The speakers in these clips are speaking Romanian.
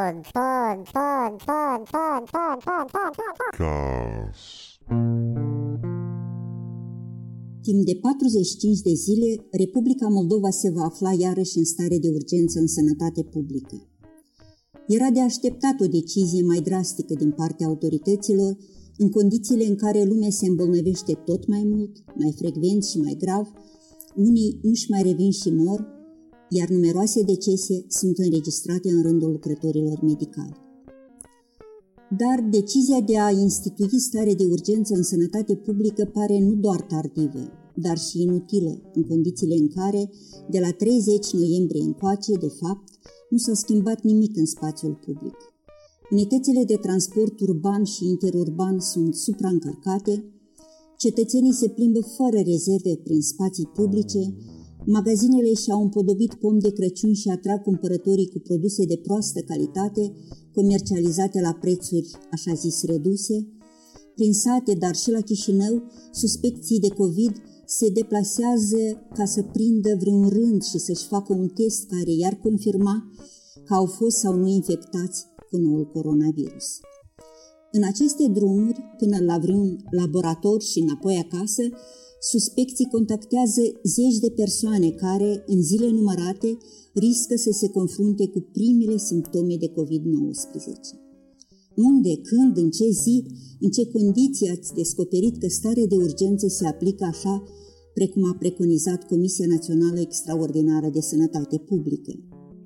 Pod, pod, pod, pod, pod, pod, pod, pod, pod. Cast. Timp de 45 de zile, Republica Moldova se va afla iarăși în stare de urgență în sănătate publică. Era de așteptat o decizie mai drastică din partea autorităților, în condițiile în care lumea se îmbolnăvește tot mai mult, mai frecvent și mai grav, unii nu-și mai revin și mor, iar numeroase decese sunt înregistrate în rândul lucrătorilor medicali. Dar decizia de a institui stare de urgență în sănătate publică pare nu doar tardivă, dar și inutilă, în condițiile în care, de la 30 noiembrie încoace, de fapt, nu s-a schimbat nimic în spațiul public. Unitățile de transport urban și interurban sunt supraîncărcate, cetățenii se plimbă fără rezerve prin spații publice, Magazinele și-au împodobit pom de Crăciun și atrag cumpărătorii cu produse de proastă calitate, comercializate la prețuri, așa zis, reduse. Prin sate, dar și la Chișinău, suspecții de COVID se deplasează ca să prindă vreun rând și să-și facă un test care i-ar confirma că au fost sau nu infectați cu noul coronavirus. În aceste drumuri, până la vreun laborator și înapoi acasă, suspecții contactează zeci de persoane care, în zile numărate, riscă să se confrunte cu primele simptome de COVID-19. Unde, când, în ce zi, în ce condiții ați descoperit că starea de urgență se aplică așa precum a preconizat Comisia Națională Extraordinară de Sănătate Publică?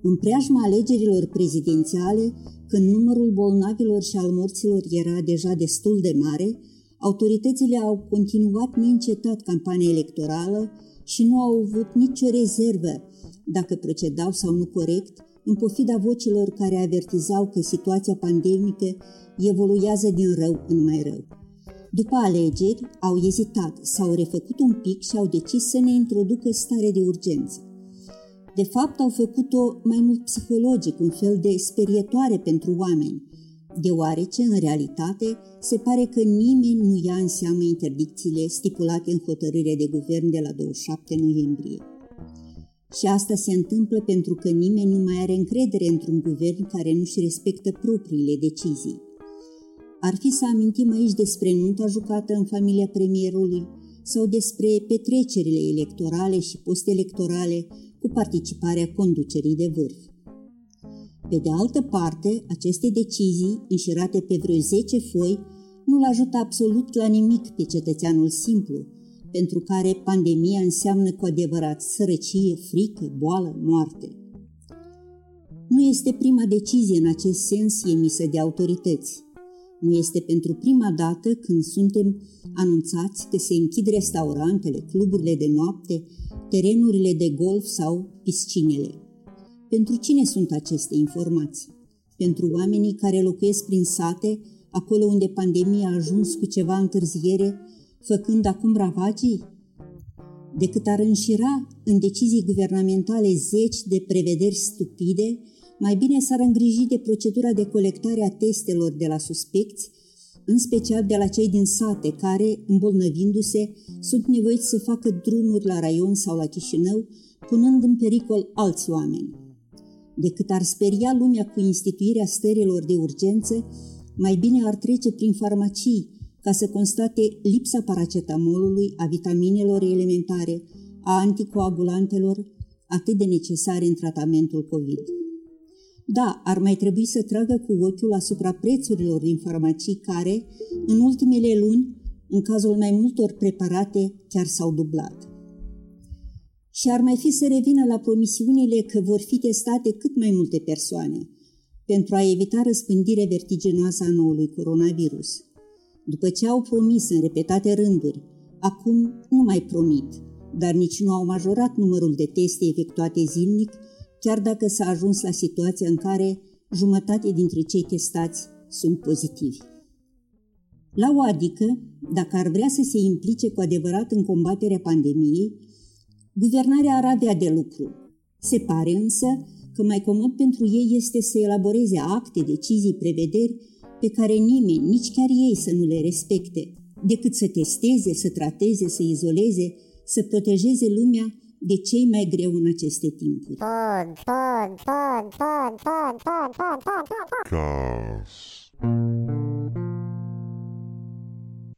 În preajma alegerilor prezidențiale, când numărul bolnavilor și al morților era deja destul de mare, Autoritățile au continuat neîncetat campania electorală și nu au avut nicio rezervă dacă procedau sau nu corect, în pofida vocilor care avertizau că situația pandemică evoluează din rău în mai rău. După alegeri, au ezitat, s-au refăcut un pic și au decis să ne introducă stare de urgență. De fapt, au făcut-o mai mult psihologic, un fel de sperietoare pentru oameni, deoarece, în realitate, se pare că nimeni nu ia în seamă interdicțiile stipulate în hotărârea de guvern de la 27 noiembrie. Și asta se întâmplă pentru că nimeni nu mai are încredere într-un guvern care nu-și respectă propriile decizii. Ar fi să amintim aici despre nunta jucată în familia premierului sau despre petrecerile electorale și postelectorale cu participarea conducerii de vârf. Pe de altă parte, aceste decizii, înșirate pe vreo 10 foi, nu-l ajută absolut la nimic pe cetățeanul simplu, pentru care pandemia înseamnă cu adevărat sărăcie, frică, boală, moarte. Nu este prima decizie în acest sens emisă de autorități. Nu este pentru prima dată când suntem anunțați că se închid restaurantele, cluburile de noapte, terenurile de golf sau piscinele. Pentru cine sunt aceste informații? Pentru oamenii care locuiesc prin sate, acolo unde pandemia a ajuns cu ceva întârziere, făcând acum ravagii? Decât ar înșira în decizii guvernamentale zeci de prevederi stupide, mai bine s-ar îngriji de procedura de colectare a testelor de la suspecți, în special de la cei din sate care, îmbolnăvindu-se, sunt nevoiți să facă drumuri la raion sau la Chișinău, punând în pericol alți oameni decât ar speria lumea cu instituirea stărilor de urgență, mai bine ar trece prin farmacii ca să constate lipsa paracetamolului, a vitaminelor elementare, a anticoagulantelor atât de necesare în tratamentul COVID. Da, ar mai trebui să tragă cu ochiul asupra prețurilor din farmacii care, în ultimele luni, în cazul mai multor preparate, chiar s-au dublat și ar mai fi să revină la promisiunile că vor fi testate cât mai multe persoane pentru a evita răspândirea vertiginoasă a noului coronavirus. După ce au promis în repetate rânduri, acum nu mai promit, dar nici nu au majorat numărul de teste efectuate zilnic, chiar dacă s-a ajuns la situația în care jumătate dintre cei testați sunt pozitivi. La o adică, dacă ar vrea să se implice cu adevărat în combaterea pandemiei, Guvernarea ar avea de lucru. Se pare însă că mai comod pentru ei este să elaboreze acte, decizii, prevederi pe care nimeni, nici chiar ei să nu le respecte, decât să testeze, să trateze, să izoleze, să protejeze lumea de ce e mai greu în aceste timpuri? Pod, pod, pod, pod, pod, pod, pod, pod, pod, pod, pod. Cast.